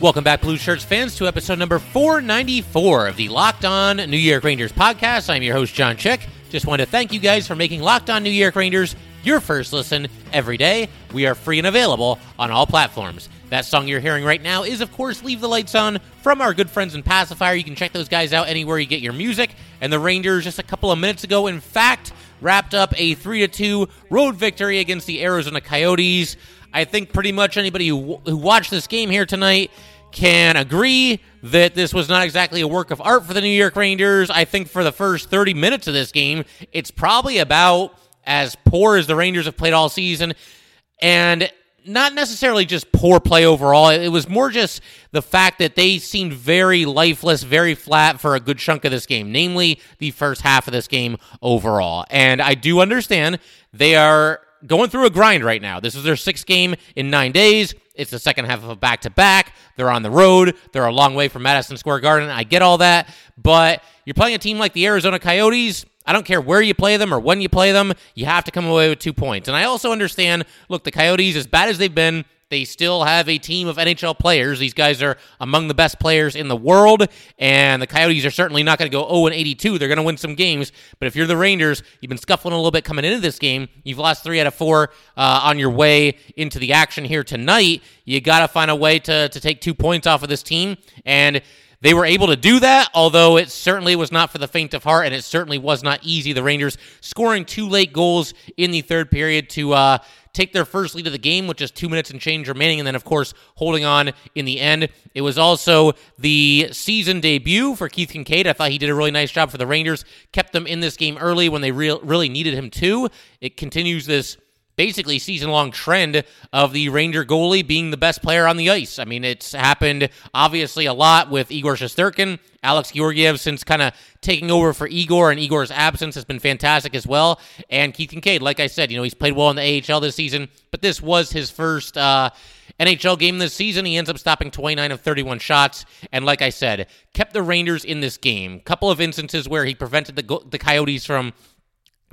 Welcome back, Blue Shirts fans, to episode number 494 of the Locked On New York Rangers podcast. I'm your host, John Chick. Just want to thank you guys for making Locked On New York Rangers your first listen every day. We are free and available on all platforms. That song you're hearing right now is, of course, Leave the Lights On from our good friends in Pacifier. You can check those guys out anywhere you get your music. And the Rangers, just a couple of minutes ago, in fact, wrapped up a 3 2 road victory against the Arizona Coyotes. I think pretty much anybody who, who watched this game here tonight can agree that this was not exactly a work of art for the New York Rangers. I think for the first 30 minutes of this game, it's probably about as poor as the Rangers have played all season. And not necessarily just poor play overall. It was more just the fact that they seemed very lifeless, very flat for a good chunk of this game, namely the first half of this game overall. And I do understand they are going through a grind right now. This is their sixth game in nine days. It's the second half of a back to back. They're on the road. They're a long way from Madison Square Garden. I get all that. But you're playing a team like the Arizona Coyotes. I don't care where you play them or when you play them, you have to come away with two points. And I also understand look, the Coyotes, as bad as they've been, they still have a team of NHL players. These guys are among the best players in the world, and the Coyotes are certainly not going to go 0 and 82. They're going to win some games. But if you're the Rangers, you've been scuffling a little bit coming into this game. You've lost three out of four uh, on your way into the action here tonight. You got to find a way to, to take two points off of this team. And they were able to do that, although it certainly was not for the faint of heart, and it certainly was not easy. The Rangers scoring two late goals in the third period to uh, take their first lead of the game with just two minutes and change remaining, and then, of course, holding on in the end. It was also the season debut for Keith Kinkaid. I thought he did a really nice job for the Rangers, kept them in this game early when they re- really needed him to. It continues this basically season long trend of the Ranger goalie being the best player on the ice. I mean, it's happened obviously a lot with Igor Shesterkin. Alex Georgiev, since kind of taking over for Igor and Igor's absence, has been fantastic as well. And Keith Kinkaid, like I said, you know, he's played well in the AHL this season, but this was his first uh, NHL game this season. He ends up stopping 29 of 31 shots. And like I said, kept the Rangers in this game. Couple of instances where he prevented the, the Coyotes from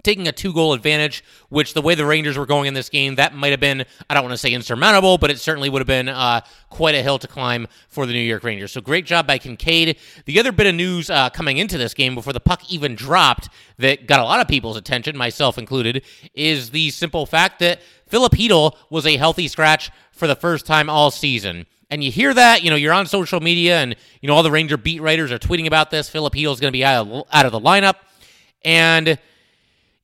taking a two goal advantage, which the way the Rangers were going in this game, that might have been, I don't want to say insurmountable, but it certainly would have been uh, quite a hill to climb for the New York Rangers. So great job by Kinkaid. The other bit of news uh, coming into this game before the puck even dropped that got a lot of people's attention, myself included, is the simple fact that Filip Chytil was a healthy scratch for the first time all season. And you hear that, you know, you're on social media and, you know, all the Ranger beat writers are tweeting about this. Chytil is going to be out of, out of the lineup. And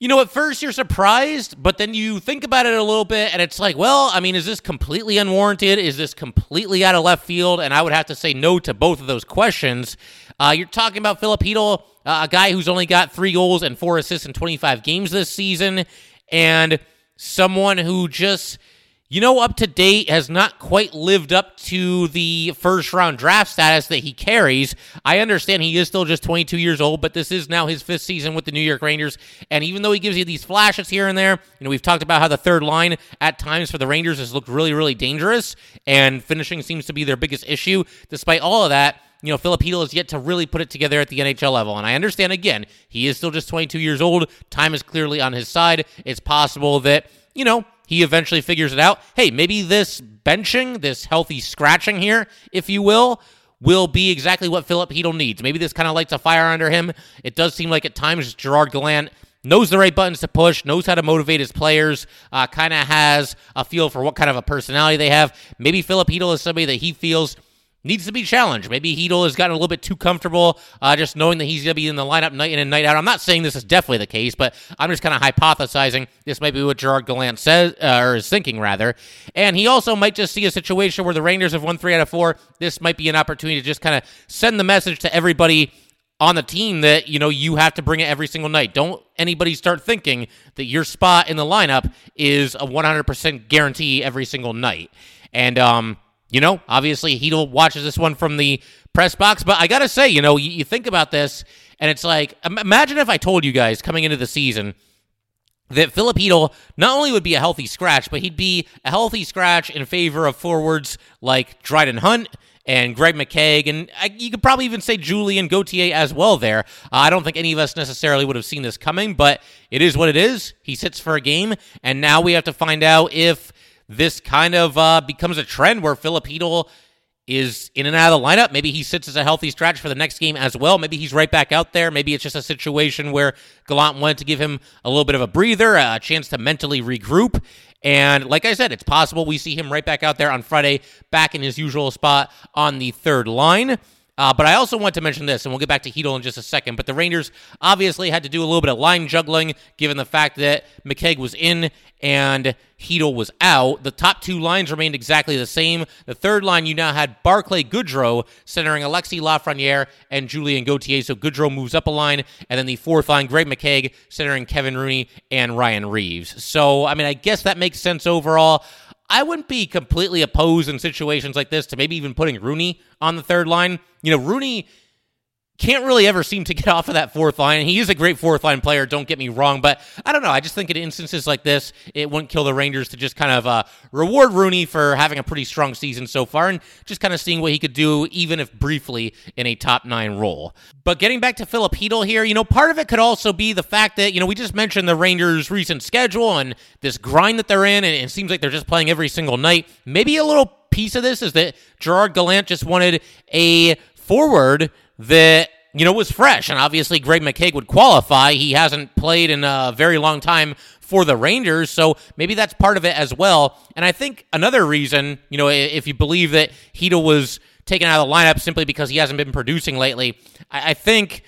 you know, at first you're surprised, but then you think about it a little bit and it's like, well, I mean, is this completely unwarranted? Is this completely out of left field? And I would have to say no to both of those questions. Uh, you're talking about Filip Chytil, uh, a guy who's only got three goals and four assists in 25 games this season, and someone who just you know, up to date has not quite lived up to the first round draft status that he carries. I understand he is still just 22 years old, but this is now his fifth season with the New York Rangers. And even though he gives you these flashes here and there, you know, we've talked about how the third line at times for the Rangers has looked really, really dangerous, and finishing seems to be their biggest issue. Despite all of that, you know, Filip Chytil has yet to really put it together at the NHL level. And I understand, again, he is still just 22 years old. Time is clearly on his side. It's possible that, you know, he eventually figures it out. Hey, maybe this benching, this healthy scratching here, if you will, will be exactly what Filip Chytil needs. Maybe this kind of lights a fire under him. It does seem like at times Gerard Gallant knows the right buttons to push, knows how to motivate his players, uh, kind of has a feel for what kind of a personality they have. Maybe Filip Chytil is somebody that he feels – needs to be challenged. Maybe Chytil has gotten a little bit too comfortable uh, just knowing that he's going to be in the lineup night in and night out. I'm not saying this is definitely the case, but I'm just kind of hypothesizing this might be what Gerard Gallant says uh, or is thinking rather. And he also might just see a situation where the Rangers have won three out of four. This might be an opportunity to just kind of send the message to everybody on the team that you know you have to bring it every single night. Don't anybody start thinking that your spot in the lineup is a 100% guarantee every single night. And um you know, obviously Chytil watches this one from the press box, but I got to say, you know, you, you, think about this and it's like, imagine if I told you guys coming into the season that Chytil not only would be a healthy scratch, but he'd be a healthy scratch in favor of forwards like Dryden Hunt and Greg McKegg, and I, you could probably even say Julien Gauthier as well there. Uh, I don't think any of us necessarily would have seen this coming, but it is what it is. He sits for a game, and now we have to find out if this kind of uh, becomes a trend where Filip Chytil is in and out of the lineup. Maybe he sits as a healthy scratch for the next game as well. Maybe he's right back out there. Maybe it's just a situation where Gallant wanted to give him a little bit of a breather, a chance to mentally regroup. And like I said, it's possible we see him right back out there on Friday, back in his usual spot on the third line. Uh, but I also want to mention this, and we'll get back to Chytil in just a second. But the Rangers obviously had to do a little bit of line juggling, given the fact that McKegg was in and Chytil was out. The top two lines remained exactly the same. The third line, you now had Barclay Goodrow centering Alexis Lafreniere and Julien Gauthier. So Goodrow moves up a line. And then the fourth line, Greg McKegg centering Kevin Rooney and Ryan Reaves. So, I mean, I guess that makes sense overall. I wouldn't be completely opposed in situations like this to maybe even putting Rooney on the third line. You know, Rooney can't really ever seem to get off of that fourth line. He is a great fourth line player, don't get me wrong, but I don't know. I just think in instances like this, it wouldn't kill the Rangers to just kind of uh, reward Rooney for having a pretty strong season so far and just kind of seeing what he could do, even if briefly, in a top nine role. But getting back to Filip Chytil here, you know, part of it could also be the fact that, you know, we just mentioned the Rangers' recent schedule and this grind that they're in, and it seems like they're just playing every single night. Maybe a little piece of this is that Gerard Gallant just wanted a forward that you know was fresh, and obviously Greg McKegg would qualify. He hasn't played in a very long time for the Rangers, so maybe that's part of it as well. And I think another reason, you know, if you believe that Chytil was taken out of the lineup simply because he hasn't been producing lately, I, I think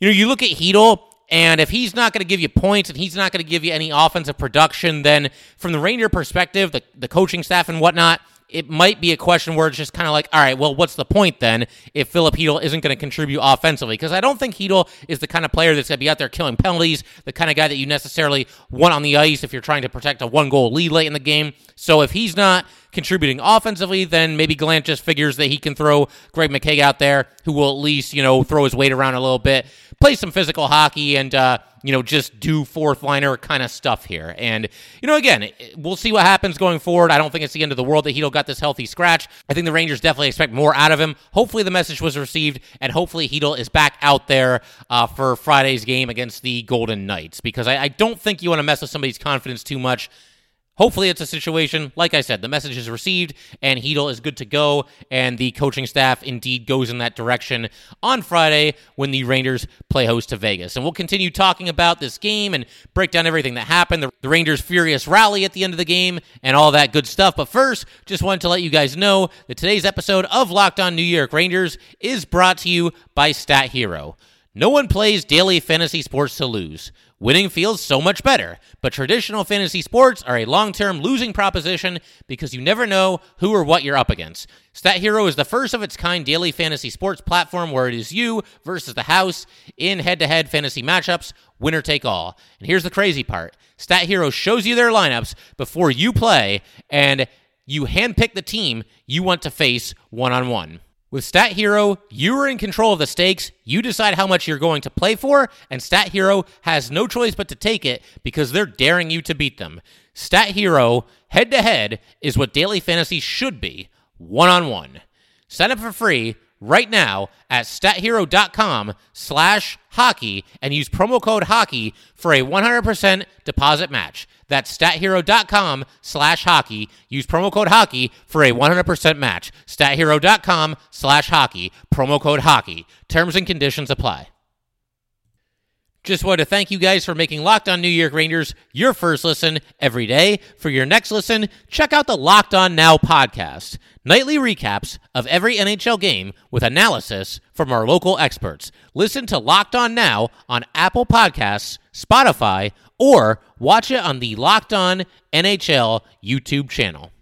you know you look at Chytil. And if he's not going to give you points and he's not going to give you any offensive production, then from the Ranger perspective, the, the coaching staff and whatnot, it might be a question where it's just kind of like, all right, well, what's the point then if Filip Chytil isn't going to contribute offensively? Because I don't think Chytil is the kind of player that's going to be out there killing penalties, the kind of guy that you necessarily want on the ice if you're trying to protect a one goal lead late in the game. So if he's not contributing offensively, then maybe Gallant just figures that he can throw Greg McKegg out there, who will at least, you know, throw his weight around a little bit, play some physical hockey, and, uh, you know, just do fourth liner kind of stuff here. And, you know, again, we'll see what happens going forward. I don't think it's the end of the world that Chytil got this healthy scratch. I think the Rangers definitely expect more out of him. Hopefully the message was received, and hopefully Chytil is back out there uh, for Friday's game against the Golden Knights because I, I don't think you want to mess with somebody's confidence too much. Hopefully, it's a situation, like I said, the message is received and Chytil is good to go, and the coaching staff indeed goes in that direction on Friday when the Rangers play host to Vegas. And we'll continue talking about this game and break down everything that happened, the, the Rangers' furious rally at the end of the game, and all that good stuff. But first, just wanted to let you guys know that today's episode of Locked On New York Rangers is brought to you by Stat Hero. No one plays daily fantasy sports to lose. Winning feels so much better, but traditional fantasy sports are a long term losing proposition because you never know who or what you're up against. Stat Hero is the first of its kind daily fantasy sports platform where it is you versus the house in head to head fantasy matchups, winner take all. And here's the crazy part Stat Hero shows you their lineups before you play, and you handpick the team you want to face one on one. With Stat Hero, you are in control of the stakes. You decide how much you're going to play for, and Stat Hero has no choice but to take it because they're daring you to beat them. Stat Hero, head to head, is what daily fantasy should be one on one. Sign up for free right now at stathero.com slash hockey and use promo code hockey for a 100% deposit match. That's stathero.com slash hockey. Use promo code hockey for a 100% match. Stathero.com slash hockey. Promo code hockey. Terms and conditions apply. Just want to thank you guys for making Locked On New York Rangers your first listen every day. For your next listen, check out the Locked On Now podcast. Nightly recaps of every NHL game with analysis from our local experts. Listen to Locked On Now on Apple Podcasts, Spotify, or watch it on the Locked On NHL YouTube channel.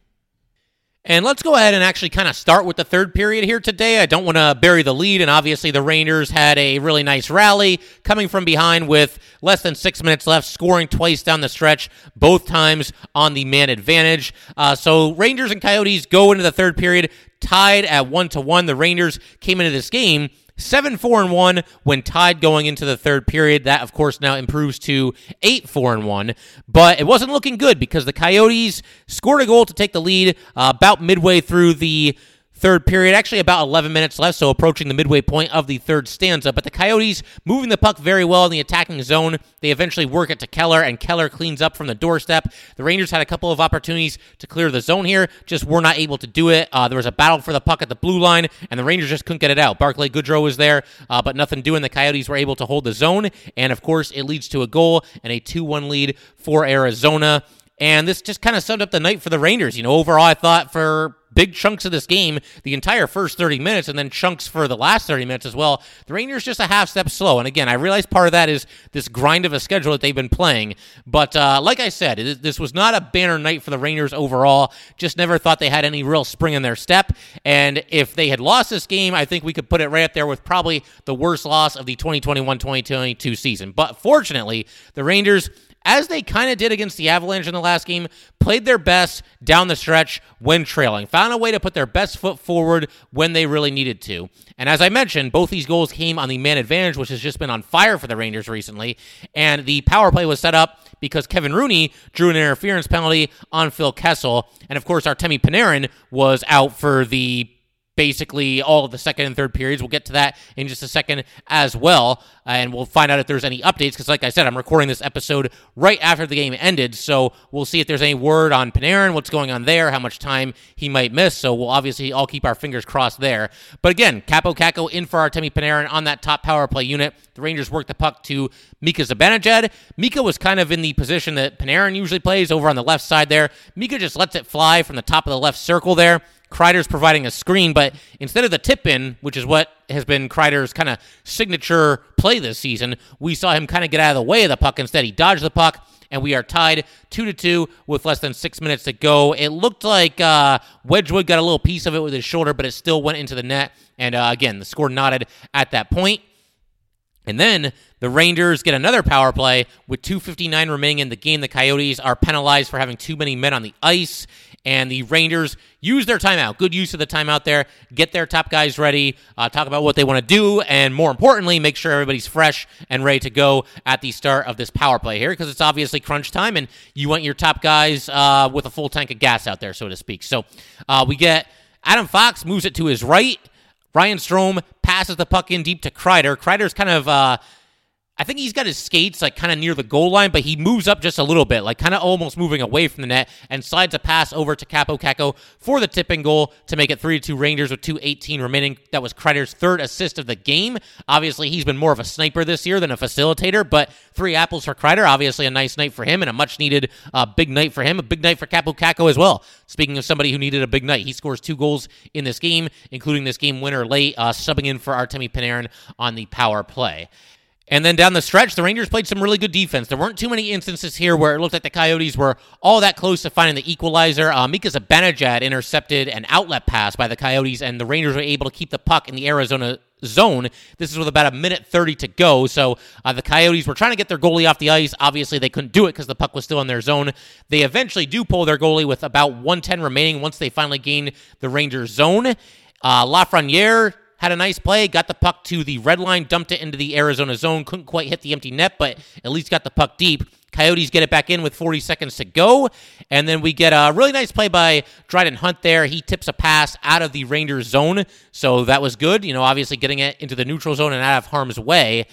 And let's go ahead and actually kind of start with the third period here today. I don't want to bury the lead, and obviously the Rangers had a really nice rally coming from behind with less than six minutes left, scoring twice down the stretch, both times on the man advantage. Uh, so Rangers and Coyotes go into the third period tied at one to one. The Rangers came into this game 7 4 and 1 when tied going into the third period. That, of course, now improves to 8 4 and 1. But it wasn't looking good because the Coyotes scored a goal to take the lead uh, about midway through the third period. Actually, about 11 minutes left, so approaching the midway point of the third stanza. But the Coyotes moving the puck very well in the attacking zone. They eventually work it to Keller, and Keller cleans up from the doorstep. The Rangers had a couple of opportunities to clear the zone here, just were not able to do it. Uh, there was a battle for the puck at the blue line, and the Rangers just couldn't get it out. Barclay Goodrow was there, uh, but nothing doing. The Coyotes were able to hold the zone, and of course, it leads to a goal and a 2 1 lead for Arizona. And this just kind of summed up the night for the Rangers. You know, overall, I thought for big chunks of this game, the entire first 30 minutes, and then chunks for the last 30 minutes as well. The Rangers just a half step slow. And again, I realize part of that is this grind of a schedule that they've been playing. But uh, like I said, this was not a banner night for the Rangers overall. Just never thought they had any real spring in their step. And if they had lost this game, I think we could put it right up there with probably the worst loss of the 2021 2022 season. But fortunately, the Rangers as they kind of did against the Avalanche in the last game, played their best down the stretch when trailing, found a way to put their best foot forward when they really needed to. And as I mentioned, both these goals came on the man advantage, which has just been on fire for the Rangers recently. And the power play was set up because Kevin Rooney drew an interference penalty on Phil Kessel. And of course, Artemi Panarin was out for the basically all of the second and third periods. We'll get to that in just a second as well. Uh, and we'll find out if there's any updates because, like I said, I'm recording this episode right after the game ended. So we'll see if there's any word on Panarin, what's going on there, how much time he might miss. So we'll obviously all keep our fingers crossed there. But again, Kaapo Kakko in for Artemi Panarin on that top power play unit. The Rangers work the puck to Mika Zibanejad. Mika was kind of in the position that Panarin usually plays over on the left side there. Mika just lets it fly from the top of the left circle there. Kreider's providing a screen, but instead of the tip in, which is what has been Kreider's kind of signature play this season, we saw him kind of get out of the way of the puck. Instead, he dodged the puck, and we are tied two to two with less than six minutes to go. It looked like uh, Wedgwood got a little piece of it with his shoulder, but it still went into the net. And uh, again, the score nodded at that point. And then the Rangers get another power play with 2.59 remaining in the game. The Coyotes are penalized for having too many men on the ice and the Rangers use their timeout. Good use of the timeout there. Get their top guys ready, uh, talk about what they want to do, and more importantly, make sure everybody's fresh and ready to go at the start of this power play here because it's obviously crunch time and you want your top guys uh, with a full tank of gas out there, so to speak. So uh, we get Adam Fox moves it to his right. Ryan Strome passes the puck in deep to Kreider. Kreider's kind of uh, I think he's got his skates like kind of near the goal line, but he moves up just a little bit, like kind of almost moving away from the net, and slides a pass over to Kaapo Kakko for the tipping goal to make it 3 2 Rangers with 2.18 remaining. That was Kreider's third assist of the game. Obviously, he's been more of a sniper this year than a facilitator, but three apples for Kreider. Obviously, a nice night for him and a much needed uh, big night for him. A big night for Kaapo Kakko as well. Speaking of somebody who needed a big night, he scores two goals in this game, including this game winner late, uh, subbing in for Artemi Panarin on the power play. And then down the stretch, the Rangers played some really good defense. There weren't too many instances here where it looked like the Coyotes were all that close to finding the equalizer. Uh, Mika Zibanejad intercepted an outlet pass by the Coyotes, and the Rangers were able to keep the puck in the Arizona zone. This is with about a minute 30 to go. So uh, the Coyotes were trying to get their goalie off the ice. Obviously, they couldn't do it because the puck was still in their zone. They eventually do pull their goalie with about 110 remaining once they finally gain the Rangers zone. Uh, Lafreniere had a nice play, got the puck to the red line, dumped it into the Arizona zone, couldn't quite hit the empty net, but at least got the puck deep. Coyotes get it back in with 40 seconds to go. And then we get a really nice play by Dryden Hunt there. He tips a pass out of the Rangers zone. So that was good. You know, obviously getting it into the neutral zone and out of harm's way.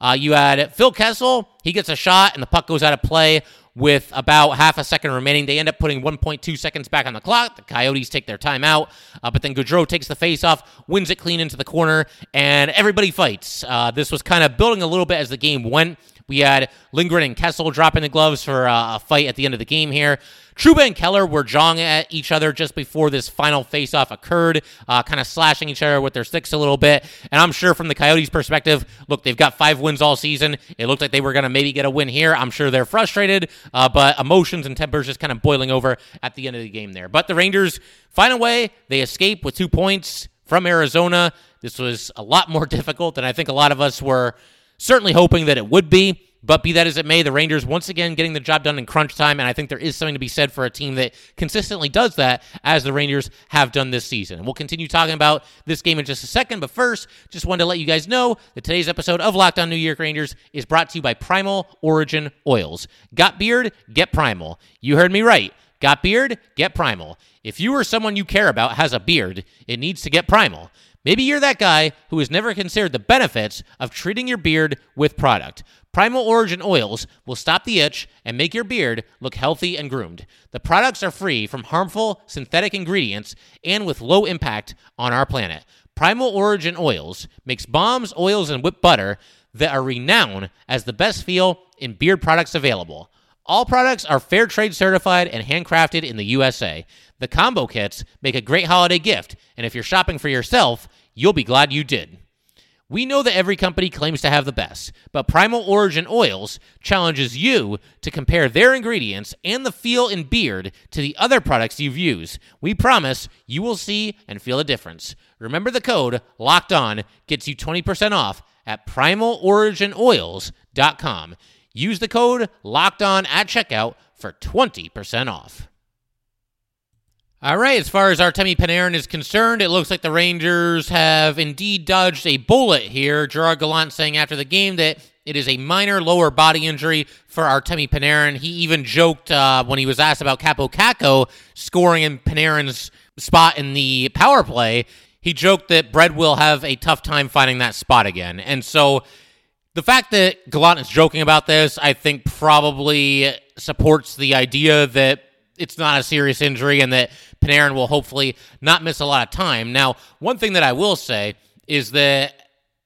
Uh, you had Phil Kessel. He gets a shot, and the puck goes out of play with about half a second remaining. They end up putting 1.2 seconds back on the clock. The Coyotes take their timeout, uh, but then Goodrow takes the face off, wins it clean into the corner, and everybody fights. Uh, this was kind of building a little bit as the game went, We had Lindgren and Kessel dropping the gloves for uh, a fight at the end of the game here. Trouba and Keller were jawing at each other just before this final face-off occurred, uh, kind of slashing each other with their sticks a little bit. And I'm sure from the Coyotes' perspective, look, they've got five wins all season. It looked like they were going to maybe get a win here. I'm sure they're frustrated, uh, but emotions and tempers just kind of boiling over at the end of the game there. But the Rangers find a way. They escape with two points from Arizona. This was a lot more difficult than I think a lot of us were certainly hoping that it would be. But be that as it may, the Rangers once again getting the job done in crunch time, and I think there is something to be said for a team that consistently does that, as the Rangers have done this season. And we'll continue talking about this game in just a second, but first, just wanted to let you guys know that today's episode of Locked On New York Rangers is brought to you by Primal Origin Oils. Got beard? Get Primal. You heard me right. Got beard? Get Primal. If you or someone you care about has a beard, it needs to get Primal. Maybe you're that guy who has never considered the benefits of treating your beard with product. Primal Origin oils will stop the itch and make your beard look healthy and groomed. The products are free from harmful synthetic ingredients and with low impact on our planet. Primal Origin oils makes bombs, oils, and whipped butter that are renowned as the best feel in beard products available. All products are fair trade certified and handcrafted in the USA. The combo kits make a great holiday gift, and if you're shopping for yourself, you'll be glad you did. We know that every company claims to have the best, but Primal Origin Oils challenges you to compare their ingredients and the feel in beard to the other products you've used. We promise you will see and feel a difference. Remember the code LOCKED ON gets you 20% off at primaloriginoils.com. Use the code LOCKED ON at checkout for 20% off. All right, as far as Artemi Panarin is concerned, it looks like the Rangers have indeed dodged a bullet here. Gerard Gallant saying after the game that it is a minor lower body injury for Artemi Panarin. He even joked uh, when he was asked about Kaapo Kakko scoring in Panarin's spot in the power play. He joked that Bread will have a tough time finding that spot again. And so the fact that Gallant is joking about this, I think, probably supports the idea that it's not a serious injury and that Panarin will hopefully not miss a lot of time. Now, one thing that I will say is that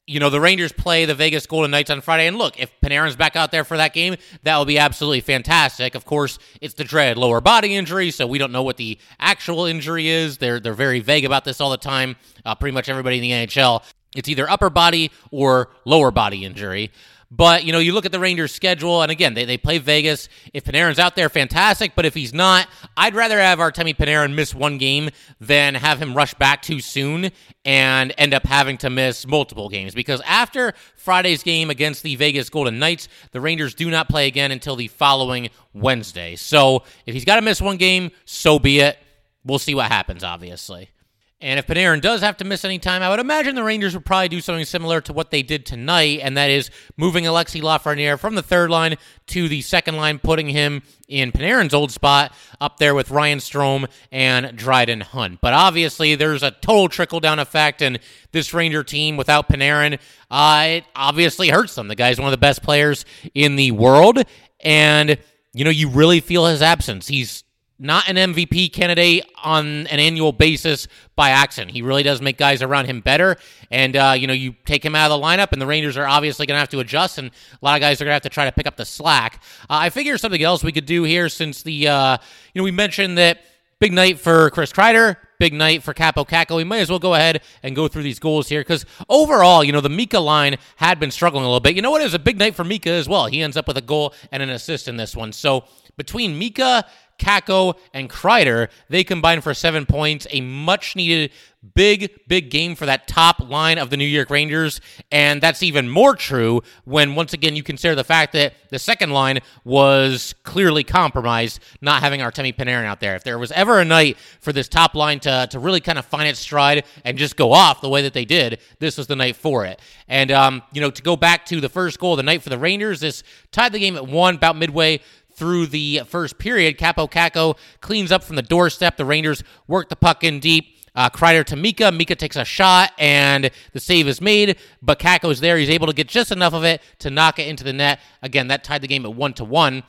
you know, the Rangers play the Vegas Golden Knights on Friday. And look, if Panarin's back out there for that game, that will be absolutely fantastic. Of course, it's the dreaded lower body injury, so we don't know what the actual injury is. They're they're very vague about this all the time. Uh, pretty much everybody in the NHL, it's either upper body or lower body injury. But, you know, you look at the Rangers' schedule, and again, they, they play Vegas. If Panarin's out there, fantastic. But if he's not, I'd rather have Artemi Panarin miss one game than have him rush back too soon and end up having to miss multiple games. Because after Friday's game against the Vegas Golden Knights, the Rangers do not play again until the following Wednesday. So if he's got to miss one game, so be it. We'll see what happens, obviously. And if Panarin does have to miss any time, I would imagine the Rangers would probably do something similar to what they did tonight, and that is moving Alexi Lafreniere from the third line to the second line, putting him in Panarin's old spot up there with Ryan Strome and Dryden Hunt. But obviously, there's a total trickle down effect, and this Ranger team without Panarin, uh, it obviously hurts them. The guy's one of the best players in the world, and you know, you really feel his absence. He's not an MVP candidate on an annual basis by accident. He really does make guys around him better. And, uh, you know, you take him out of the lineup, and the Rangers are obviously going to have to adjust, and a lot of guys are going to have to try to pick up the slack. Uh, I figure something else we could do here since the, uh, you know, we mentioned that big night for Chris Kreider, big night for Kaapo Kakko. We might as well go ahead and go through these goals here because overall, you know, the Mika line had been struggling a little bit. You know what? It was a big night for Mika as well. He ends up with a goal and an assist in this one. So between Mika Kakko, and Kreider. They combined for seven points. A much needed big, big game for that top line of the New York Rangers. And that's even more true when, once again, you consider the fact that the second line was clearly compromised, not having Artemi Panarin out there. If there was ever a night for this top line to, to really kind of find its stride and just go off the way that they did, this was the night for it. And, um, you know, to go back to the first goal of the night for the Rangers, this tied the game at one, about midway through the first period. Kaapo Kakko cleans up from the doorstep. The Rangers work the puck in deep. Uh, Kreider to Mika. Mika takes a shot, and the save is made. But Kakko's there. He's able to get just enough of it to knock it into the net. Again, that tied the game at one to one.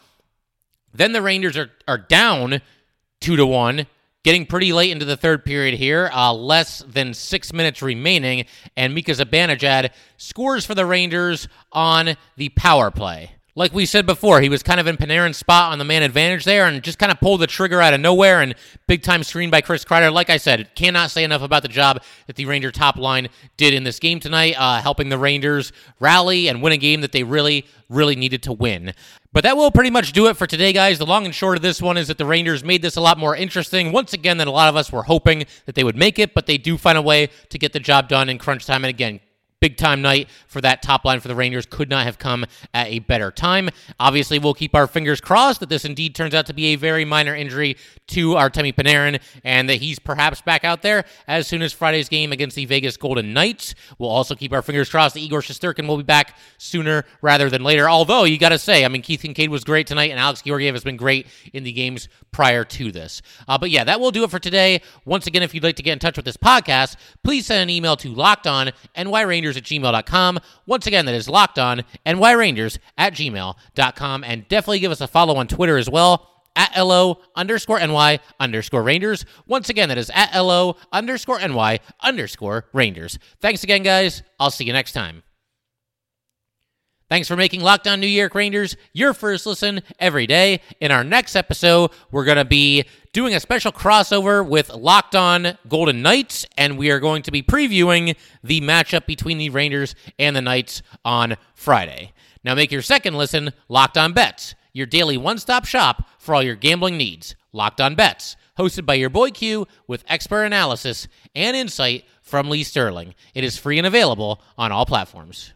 Then the Rangers are, are down two to one, getting pretty late into the third period here. Uh, less than six minutes remaining, and Mika Zibanejad scores for the Rangers on the power play. Like we said before, he was kind of in Panarin's spot on the man advantage there and just kind of pulled the trigger out of nowhere and big time screen by Chris Kreider. Like I said, cannot say enough about the job that the Ranger top line did in this game tonight, uh, helping the Rangers rally and win a game that they really, really needed to win. But that will pretty much do it for today, guys. The long and short of this one is that the Rangers made this a lot more interesting, once again, than a lot of us were hoping that they would make it, but they do find a way to get the job done in crunch time. And again, big time night for that top line for the Rangers. Could not have come at a better time. Obviously, we'll keep our fingers crossed that this indeed turns out to be a very minor injury to Artemi Panarin and that he's perhaps back out there as soon as Friday's game against the Vegas Golden Knights. We'll also keep our fingers crossed that Igor Shesterkin will be back sooner rather than later. Although, you got to say, I mean, Keith Kinkaid was great tonight and Alex Georgiev has been great in the games prior to this. Uh, but yeah, that will do it for today. Once again, if you'd like to get in touch with this podcast, please send an email to lockedonnyrangers at gmail.com. Once again, that is locked on nyrangers at gmail.com. And definitely give us a follow on Twitter as well at LO underscore NY underscore Rangers. Once again, that is at LO underscore NY underscore Rangers. Thanks again, guys. I'll see you next time. Thanks for making Locked On New York Rangers your first listen every day. In our next episode, we're going to be doing a special crossover with Locked On Golden Knights, and we are going to be previewing the matchup between the Rangers and the Knights on Friday. Now make your second listen Locked On Bets, your daily one stop shop for all your gambling needs. Locked On Bets, hosted by your boy Q with expert analysis and insight from Lee Sterling. It is free and available on all platforms.